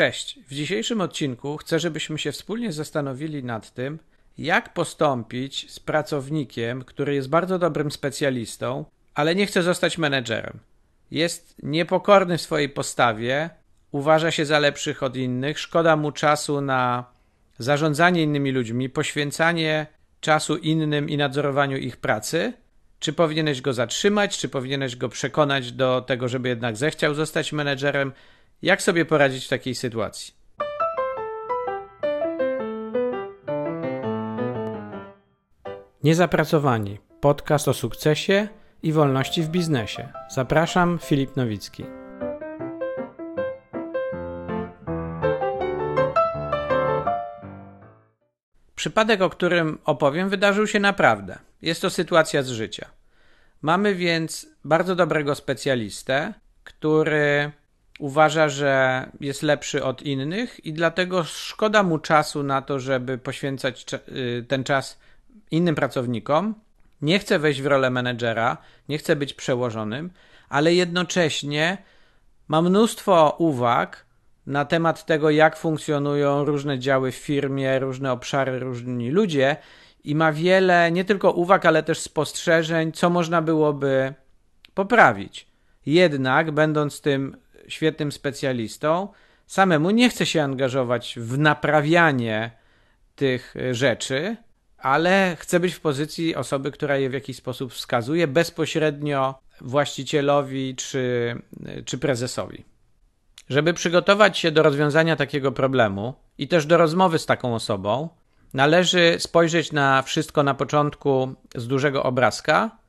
Cześć. W dzisiejszym odcinku chcę, żebyśmy się wspólnie zastanowili nad tym, jak postąpić z pracownikiem, który jest bardzo dobrym specjalistą, ale nie chce zostać menedżerem. Jest niepokorny w swojej postawie, uważa się za lepszych od innych, szkoda mu czasu na zarządzanie innymi ludźmi, poświęcanie czasu innym i nadzorowaniu ich pracy. Czy powinieneś go zatrzymać, czy powinieneś go przekonać do tego, żeby jednak zechciał zostać menedżerem? Jak sobie poradzić w takiej sytuacji? Niezapracowani. Podcast o sukcesie i wolności w biznesie. Zapraszam, Filip Nowicki. Przypadek, o którym opowiem, wydarzył się naprawdę. Jest to sytuacja z życia. Mamy więc bardzo dobrego specjalistę, który uważa, że jest lepszy od innych i dlatego szkoda mu czasu na to, żeby poświęcać y, ten czas innym pracownikom. Nie chce wejść w rolę menedżera, nie chce być przełożonym, ale jednocześnie ma mnóstwo uwag na temat tego, jak funkcjonują różne działy w firmie, różne obszary, różni ludzie i ma wiele nie tylko uwag, ale też spostrzeżeń, co można byłoby poprawić. Jednak, będąc tym świetnym specjalistą, samemu nie chce się angażować w naprawianie tych rzeczy, ale chce być w pozycji osoby, która je w jakiś sposób wskazuje bezpośrednio właścicielowi czy, czy prezesowi. Żeby przygotować się do rozwiązania takiego problemu i też do rozmowy z taką osobą, należy spojrzeć na wszystko na początku z dużego obrazka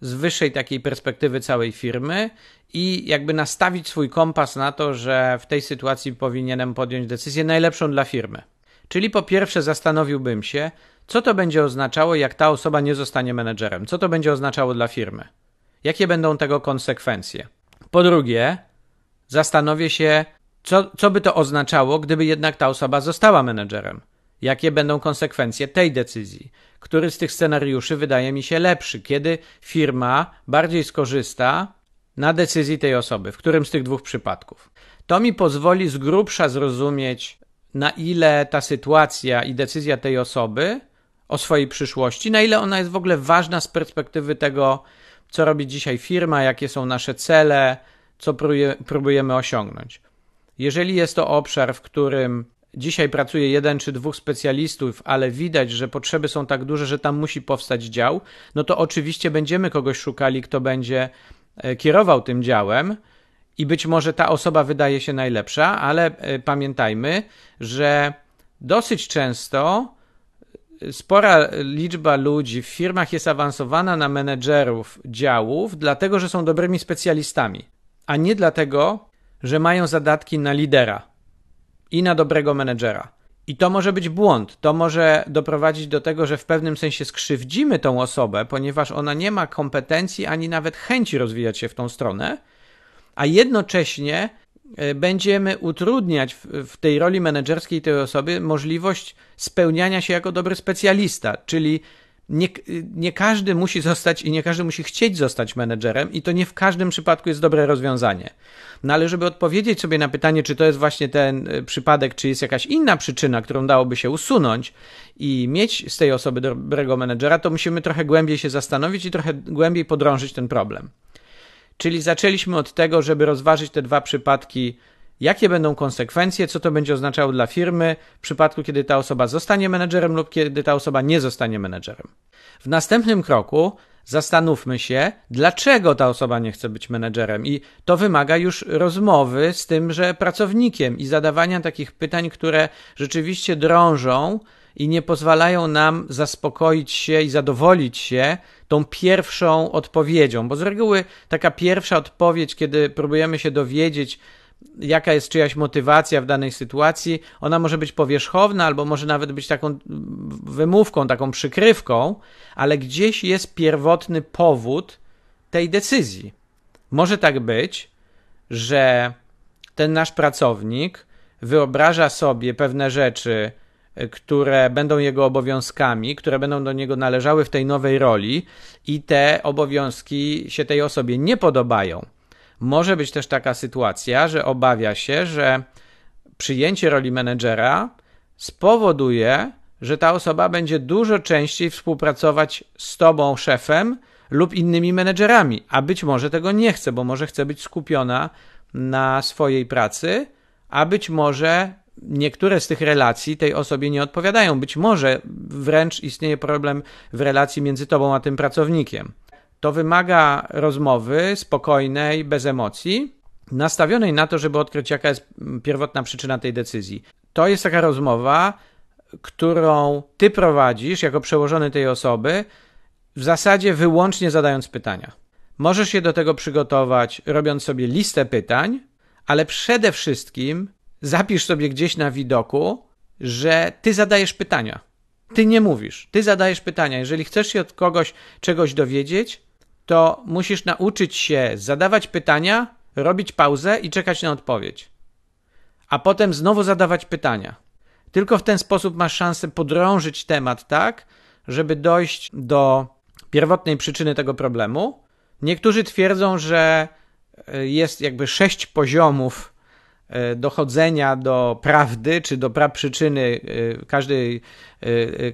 z wyższej takiej perspektywy całej firmy i jakby nastawić swój kompas na to, że w tej sytuacji powinienem podjąć decyzję najlepszą dla firmy. Czyli po pierwsze zastanowiłbym się, co to będzie oznaczało, jak ta osoba nie zostanie menedżerem, co to będzie oznaczało dla firmy, jakie będą tego konsekwencje. Po drugie, zastanowię się, co, co by to oznaczało, gdyby jednak ta osoba została menedżerem. Jakie będą konsekwencje tej decyzji? Który z tych scenariuszy wydaje mi się lepszy? Kiedy firma bardziej skorzysta na decyzji tej osoby? W którym z tych dwóch przypadków? To mi pozwoli z grubsza zrozumieć, na ile ta sytuacja i decyzja tej osoby o swojej przyszłości, na ile ona jest w ogóle ważna z perspektywy tego, co robi dzisiaj firma, jakie są nasze cele, co próbujemy osiągnąć. Jeżeli jest to obszar, w którym Dzisiaj pracuje jeden czy dwóch specjalistów, ale widać, że potrzeby są tak duże, że tam musi powstać dział, no to oczywiście będziemy kogoś szukali, kto będzie e, kierował tym działem i być może ta osoba wydaje się najlepsza, ale e, pamiętajmy, że dosyć często e, spora liczba ludzi w firmach jest awansowana na menedżerów działów, dlatego że są dobrymi specjalistami, a nie dlatego, że mają zadatki na lidera i na dobrego menedżera. I to może być błąd. To może doprowadzić do tego, że w pewnym sensie skrzywdzimy tą osobę, ponieważ ona nie ma kompetencji ani nawet chęci rozwijać się w tą stronę, a jednocześnie e, będziemy utrudniać w, tej roli menedżerskiej tej osoby możliwość spełniania się jako dobry specjalista, czyli nie, nie każdy musi zostać i nie każdy musi chcieć zostać menedżerem, i to nie w każdym przypadku jest dobre rozwiązanie. No ale żeby odpowiedzieć sobie na pytanie, czy to jest właśnie ten y, przypadek, czy jest jakaś inna przyczyna, którą dałoby się usunąć i mieć z tej osoby dobrego menedżera, to musimy trochę głębiej się zastanowić i trochę głębiej podrążyć ten problem. Czyli zaczęliśmy od tego, żeby rozważyć te dwa przypadki jakie będą konsekwencje, co to będzie oznaczało dla firmy w przypadku, kiedy ta osoba zostanie menedżerem lub kiedy ta osoba nie zostanie menedżerem. W następnym kroku zastanówmy się, dlaczego ta osoba nie chce być menedżerem, i to wymaga już rozmowy z tymże pracownikiem i zadawania takich pytań, które rzeczywiście drążą i nie pozwalają nam zaspokoić się i zadowolić się tą pierwszą odpowiedzią, bo z reguły taka pierwsza odpowiedź, kiedy próbujemy się dowiedzieć, jaka jest czyjaś motywacja w danej sytuacji, ona może być powierzchowna, albo może nawet być taką wymówką, taką przykrywką, ale gdzieś jest pierwotny powód tej decyzji. Może tak być, że ten nasz pracownik wyobraża sobie pewne rzeczy, które będą jego obowiązkami, które będą do niego należały w tej nowej roli, i te obowiązki się tej osobie nie podobają może być też taka sytuacja, że obawia się, że przyjęcie roli menedżera spowoduje, że ta osoba będzie dużo częściej współpracować z tobą, szefem, lub innymi menedżerami, a być może tego nie chce, bo może chce być skupiona na swojej pracy, a być może niektóre z tych relacji tej osobie nie odpowiadają. Być może wręcz istnieje problem w relacji między tobą a tym pracownikiem. To wymaga rozmowy spokojnej, bez emocji, nastawionej na to, żeby odkryć, jaka jest pierwotna przyczyna tej decyzji. To jest taka rozmowa, którą ty prowadzisz jako przełożony tej osoby, w zasadzie wyłącznie zadając pytania. Możesz się do tego przygotować, robiąc sobie listę pytań, ale przede wszystkim zapisz sobie gdzieś na widoku, że ty zadajesz pytania. Ty nie mówisz, ty zadajesz pytania. Jeżeli chcesz się od kogoś czegoś dowiedzieć, to musisz nauczyć się zadawać pytania, robić pauzę i czekać na odpowiedź. A potem znowu zadawać pytania. Tylko w ten sposób masz szansę podrążyć temat tak, żeby dojść do pierwotnej przyczyny tego problemu. Niektórzy twierdzą, że e, jest jakby sześć poziomów dochodzenia do prawdy, czy do przyczyny e, każdej,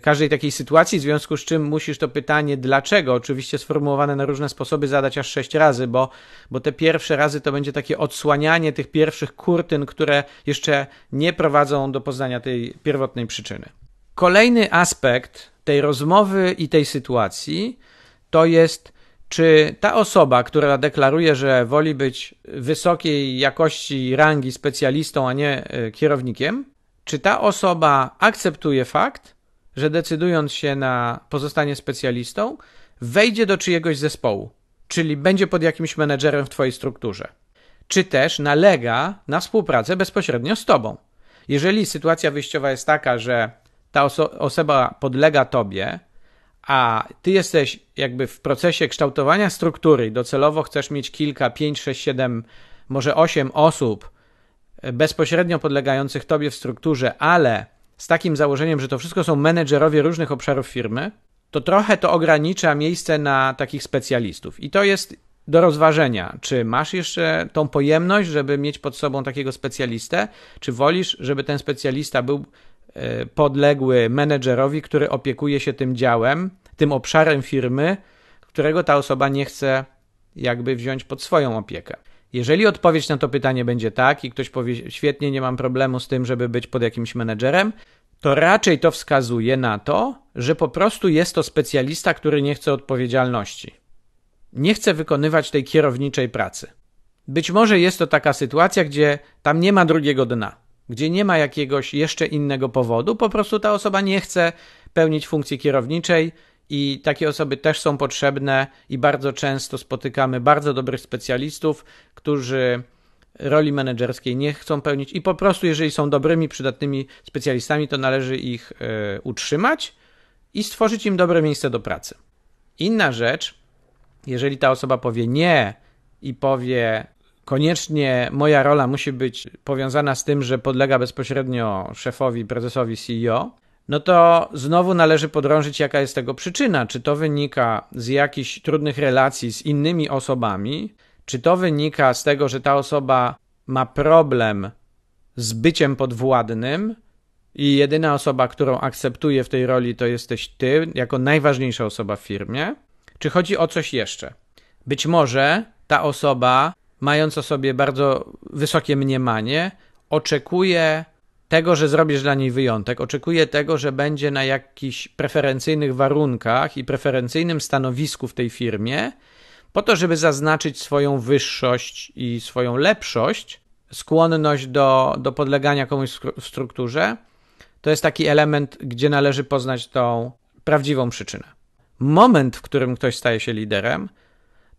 każdej takiej sytuacji, w związku z czym musisz to pytanie dlaczego, oczywiście sformułowane na różne sposoby, zadać aż sześć razy, bo, bo te pierwsze razy to będzie takie odsłanianie tych pierwszych kurtyn, które jeszcze nie prowadzą do poznania tej pierwotnej przyczyny. Kolejny aspekt tej rozmowy i tej sytuacji to jest, czy ta osoba, która deklaruje, że woli być wysokiej jakości rangi specjalistą, a nie e, kierownikiem, czy ta osoba akceptuje fakt, że decydując się na pozostanie specjalistą, wejdzie do czyjegoś zespołu, czyli będzie pod jakimś menedżerem w Twojej strukturze, czy też nalega na współpracę bezpośrednio z Tobą. Jeżeli sytuacja wyjściowa jest taka, że ta oso osoba podlega Tobie, a ty jesteś jakby w procesie kształtowania struktury. Docelowo chcesz mieć kilka, pięć, sześć, siedem, może osiem osób e, bezpośrednio podlegających tobie w strukturze, ale z takim założeniem, że to wszystko są menedżerowie różnych obszarów firmy, to trochę to ogranicza miejsce na takich specjalistów. I to jest do rozważenia, czy masz jeszcze tą pojemność, żeby mieć pod sobą takiego specjalistę, czy wolisz, żeby ten specjalista był podległy menedżerowi, który opiekuje się tym działem, tym obszarem firmy, którego ta osoba nie chce jakby wziąć pod swoją opiekę. Jeżeli odpowiedź na to pytanie będzie tak i ktoś powie świetnie, nie mam problemu z tym, żeby być pod jakimś menedżerem, to raczej to wskazuje na to, że po prostu jest to specjalista, który nie chce odpowiedzialności. Nie chce wykonywać tej kierowniczej pracy. Być może jest to taka sytuacja, gdzie tam nie ma drugiego dna gdzie nie ma jakiegoś jeszcze innego powodu, po prostu ta osoba nie chce pełnić funkcji kierowniczej i takie osoby też są potrzebne i bardzo często spotykamy bardzo dobrych specjalistów, którzy roli menedżerskiej nie chcą pełnić i po prostu jeżeli są dobrymi, przydatnymi specjalistami, to należy ich y, utrzymać i stworzyć im dobre miejsce do pracy. Inna rzecz, jeżeli ta osoba powie nie i powie koniecznie moja rola musi być powiązana z tym, że podlega bezpośrednio szefowi, prezesowi CEO, no to znowu należy podrążyć, jaka jest tego przyczyna. Czy to wynika z jakichś trudnych relacji z innymi osobami, czy to wynika z tego, że ta osoba ma problem z byciem podwładnym i jedyna osoba, którą akceptuje w tej roli, to jesteś ty, jako najważniejsza osoba w firmie, czy chodzi o coś jeszcze? Być może ta osoba mając o sobie bardzo wysokie mniemanie, oczekuje tego, że zrobisz dla niej wyjątek, oczekuje tego, że będzie na jakichś preferencyjnych warunkach i preferencyjnym stanowisku w tej firmie, po to, żeby zaznaczyć swoją wyższość i swoją lepszość, skłonność do, do podlegania komuś w strukturze, to jest taki element, gdzie należy poznać tą prawdziwą przyczynę. Moment, w którym ktoś staje się liderem,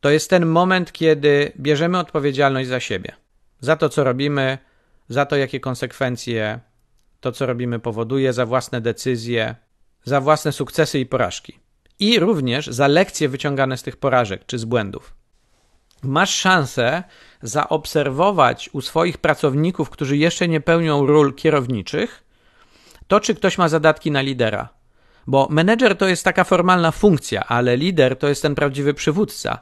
to jest ten moment, kiedy bierzemy odpowiedzialność za siebie, za to, co robimy, za to, jakie konsekwencje to, co robimy, powoduje, za własne decyzje, za własne sukcesy i porażki. I również za lekcje wyciągane z tych porażek czy z błędów. Masz szansę zaobserwować u swoich pracowników, którzy jeszcze nie pełnią ról kierowniczych, to, czy ktoś ma zadatki na lidera. Bo menedżer to jest taka formalna funkcja, ale lider to jest ten prawdziwy przywódca.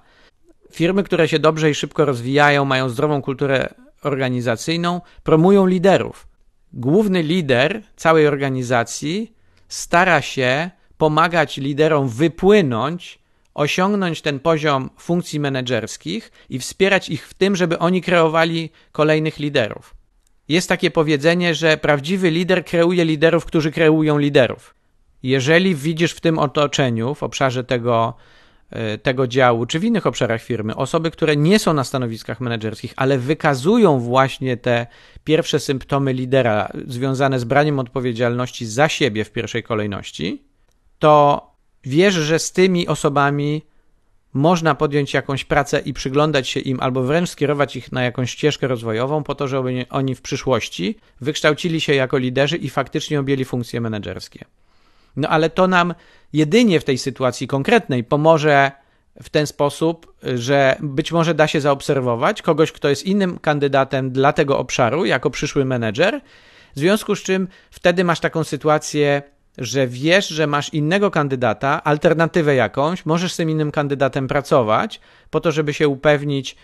Firmy, które się dobrze i szybko rozwijają, mają zdrową kulturę organizacyjną, promują liderów. główny lider całej organizacji stara się pomagać liderom wypłynąć, osiągnąć ten poziom funkcji menedżerskich i wspierać ich w tym, żeby oni kreowali kolejnych liderów. Jest takie powiedzenie, że prawdziwy lider kreuje liderów, którzy kreują liderów. Jeżeli widzisz w tym otoczeniu, w obszarze tego, tego działu, czy w innych obszarach firmy, osoby, które nie są na stanowiskach menedżerskich, ale wykazują właśnie te pierwsze symptomy lidera związane z braniem odpowiedzialności za siebie w pierwszej kolejności, to wiesz, że z tymi osobami można podjąć jakąś pracę i przyglądać się im, albo wręcz skierować ich na jakąś ścieżkę rozwojową, po to, żeby oni w przyszłości wykształcili się jako liderzy i faktycznie objęli funkcje menedżerskie. No ale to nam jedynie w tej sytuacji konkretnej pomoże w ten sposób, że być może da się zaobserwować kogoś, kto jest innym kandydatem dla tego obszaru, jako przyszły menedżer, w związku z czym wtedy masz taką sytuację że wiesz, że masz innego kandydata, alternatywę jakąś, możesz z tym innym kandydatem pracować, po to, żeby się upewnić,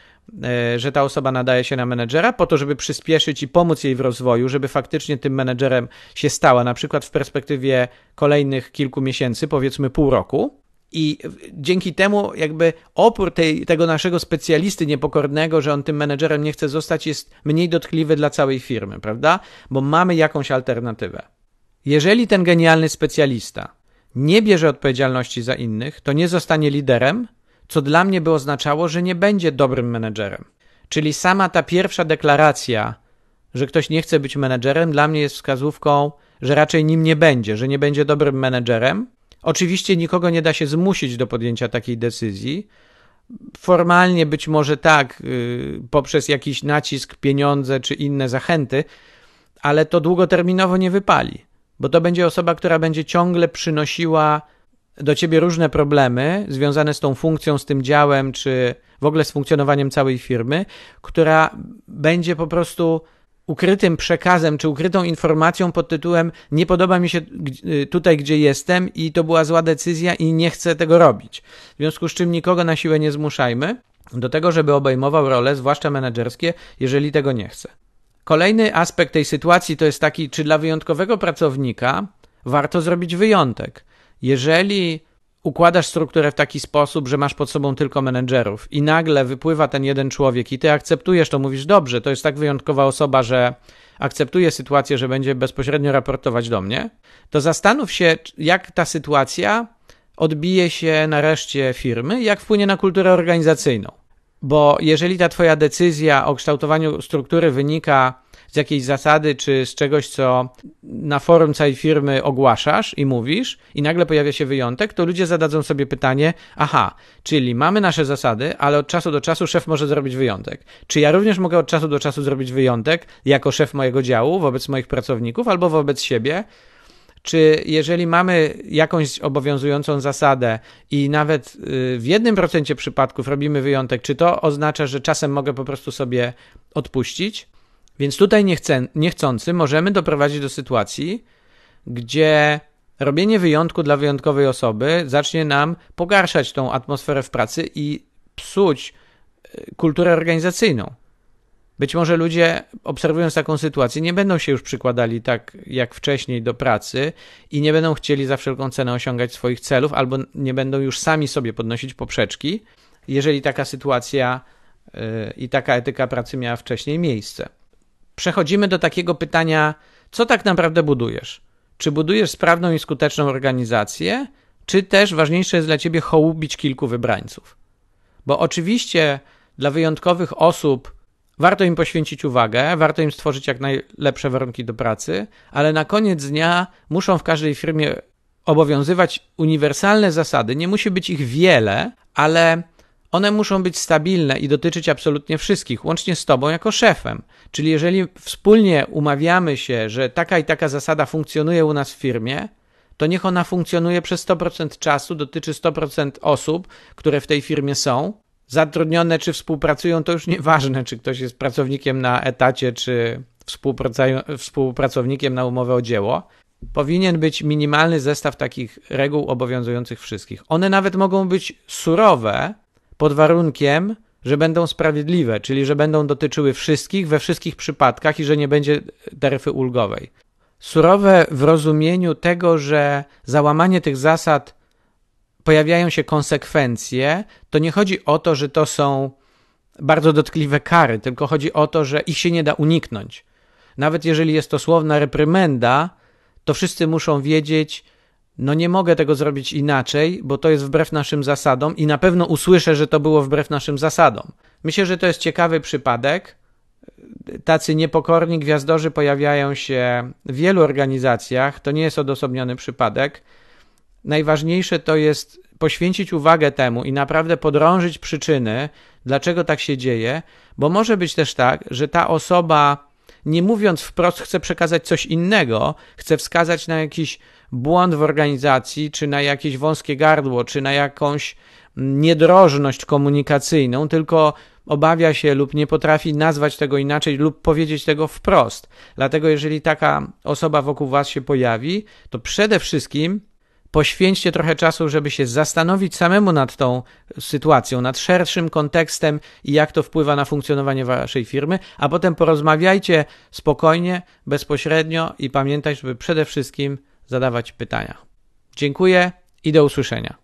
e, że ta osoba nadaje się na menedżera, po to, żeby przyspieszyć i pomóc jej w rozwoju, żeby faktycznie tym menedżerem się stała, na przykład w perspektywie kolejnych kilku miesięcy, powiedzmy pół roku. I dzięki temu, jakby opór tej, tego naszego specjalisty niepokornego, że on tym menedżerem nie chce zostać, jest mniej dotkliwy dla całej firmy, prawda? Bo mamy jakąś alternatywę. Jeżeli ten genialny specjalista nie bierze odpowiedzialności za innych, to nie zostanie liderem, co dla mnie by oznaczało, że nie będzie dobrym menedżerem. Czyli sama ta pierwsza deklaracja, że ktoś nie chce być menedżerem, dla mnie jest wskazówką, że raczej nim nie będzie, że nie będzie dobrym menedżerem. Oczywiście nikogo nie da się zmusić do podjęcia takiej decyzji. Formalnie być może tak, yy, poprzez jakiś nacisk, pieniądze czy inne zachęty, ale to długoterminowo nie wypali bo to będzie osoba, która będzie ciągle przynosiła do ciebie różne problemy związane z tą funkcją, z tym działem, czy w ogóle z funkcjonowaniem całej firmy, która będzie po prostu ukrytym przekazem, czy ukrytą informacją pod tytułem nie podoba mi się tutaj, gdzie jestem i to była zła decyzja i nie chcę tego robić. W związku z czym nikogo na siłę nie zmuszajmy do tego, żeby obejmował role, zwłaszcza menedżerskie, jeżeli tego nie chce. Kolejny aspekt tej sytuacji to jest taki, czy dla wyjątkowego pracownika warto zrobić wyjątek. Jeżeli układasz strukturę w taki sposób, że masz pod sobą tylko menedżerów i nagle wypływa ten jeden człowiek i ty akceptujesz to, mówisz, dobrze, to jest tak wyjątkowa osoba, że akceptuje sytuację, że będzie bezpośrednio raportować do mnie, to zastanów się, jak ta sytuacja odbije się na reszcie firmy, jak wpłynie na kulturę organizacyjną. Bo jeżeli ta twoja decyzja o kształtowaniu struktury wynika z jakiejś zasady czy z czegoś, co na forum całej firmy ogłaszasz i mówisz, i nagle pojawia się wyjątek, to ludzie zadadzą sobie pytanie: aha, czyli mamy nasze zasady, ale od czasu do czasu szef może zrobić wyjątek. Czy ja również mogę od czasu do czasu zrobić wyjątek jako szef mojego działu wobec moich pracowników albo wobec siebie? Czy jeżeli mamy jakąś obowiązującą zasadę i nawet y, w jednym procencie przypadków robimy wyjątek, czy to oznacza, że czasem mogę po prostu sobie odpuścić? Więc tutaj niechcący możemy doprowadzić do sytuacji, gdzie robienie wyjątku dla wyjątkowej osoby zacznie nam pogarszać tą atmosferę w pracy i psuć y, kulturę organizacyjną. Być może ludzie, obserwując taką sytuację, nie będą się już przykładali tak jak wcześniej do pracy i nie będą chcieli za wszelką cenę osiągać swoich celów, albo nie będą już sami sobie podnosić poprzeczki, jeżeli taka sytuacja yy, i taka etyka pracy miała wcześniej miejsce. Przechodzimy do takiego pytania, co tak naprawdę budujesz? Czy budujesz sprawną i skuteczną organizację, czy też ważniejsze jest dla ciebie hołubić kilku wybrańców? Bo oczywiście dla wyjątkowych osób, Warto im poświęcić uwagę, warto im stworzyć jak najlepsze warunki do pracy, ale na koniec dnia muszą w każdej firmie obowiązywać uniwersalne zasady. Nie musi być ich wiele, ale one muszą być stabilne i dotyczyć absolutnie wszystkich, łącznie z Tobą jako szefem. Czyli jeżeli wspólnie umawiamy się, że taka i taka zasada funkcjonuje u nas w firmie, to niech ona funkcjonuje przez 100% czasu, dotyczy 100% osób, które w tej firmie są, zatrudnione czy współpracują, to już nieważne, czy ktoś jest pracownikiem na etacie, czy współpracownikiem na umowę o dzieło. Powinien być minimalny zestaw takich reguł obowiązujących wszystkich. One nawet mogą być surowe pod warunkiem, że będą sprawiedliwe, czyli że będą dotyczyły wszystkich we wszystkich przypadkach i że nie będzie taryfy ulgowej. Surowe w rozumieniu tego, że załamanie tych zasad pojawiają się konsekwencje, to nie chodzi o to, że to są bardzo dotkliwe kary, tylko chodzi o to, że ich się nie da uniknąć. Nawet jeżeli jest to słowna reprymenda, to wszyscy muszą wiedzieć, no nie mogę tego zrobić inaczej, bo to jest wbrew naszym zasadom i na pewno usłyszę, że to było wbrew naszym zasadom. Myślę, że to jest ciekawy przypadek. Tacy niepokorni gwiazdorzy pojawiają się w wielu organizacjach. To nie jest odosobniony przypadek. Najważniejsze to jest poświęcić uwagę temu i naprawdę podrążyć przyczyny, dlaczego tak się dzieje, bo może być też tak, że ta osoba, nie mówiąc wprost, chce przekazać coś innego, chce wskazać na jakiś błąd w organizacji, czy na jakieś wąskie gardło, czy na jakąś niedrożność komunikacyjną, tylko obawia się lub nie potrafi nazwać tego inaczej lub powiedzieć tego wprost. Dlatego, jeżeli taka osoba wokół Was się pojawi, to przede wszystkim poświęćcie trochę czasu, żeby się zastanowić samemu nad tą sytuacją, nad szerszym kontekstem i jak to wpływa na funkcjonowanie waszej firmy, a potem porozmawiajcie spokojnie, bezpośrednio i pamiętaj, żeby przede wszystkim zadawać pytania. Dziękuję i do usłyszenia.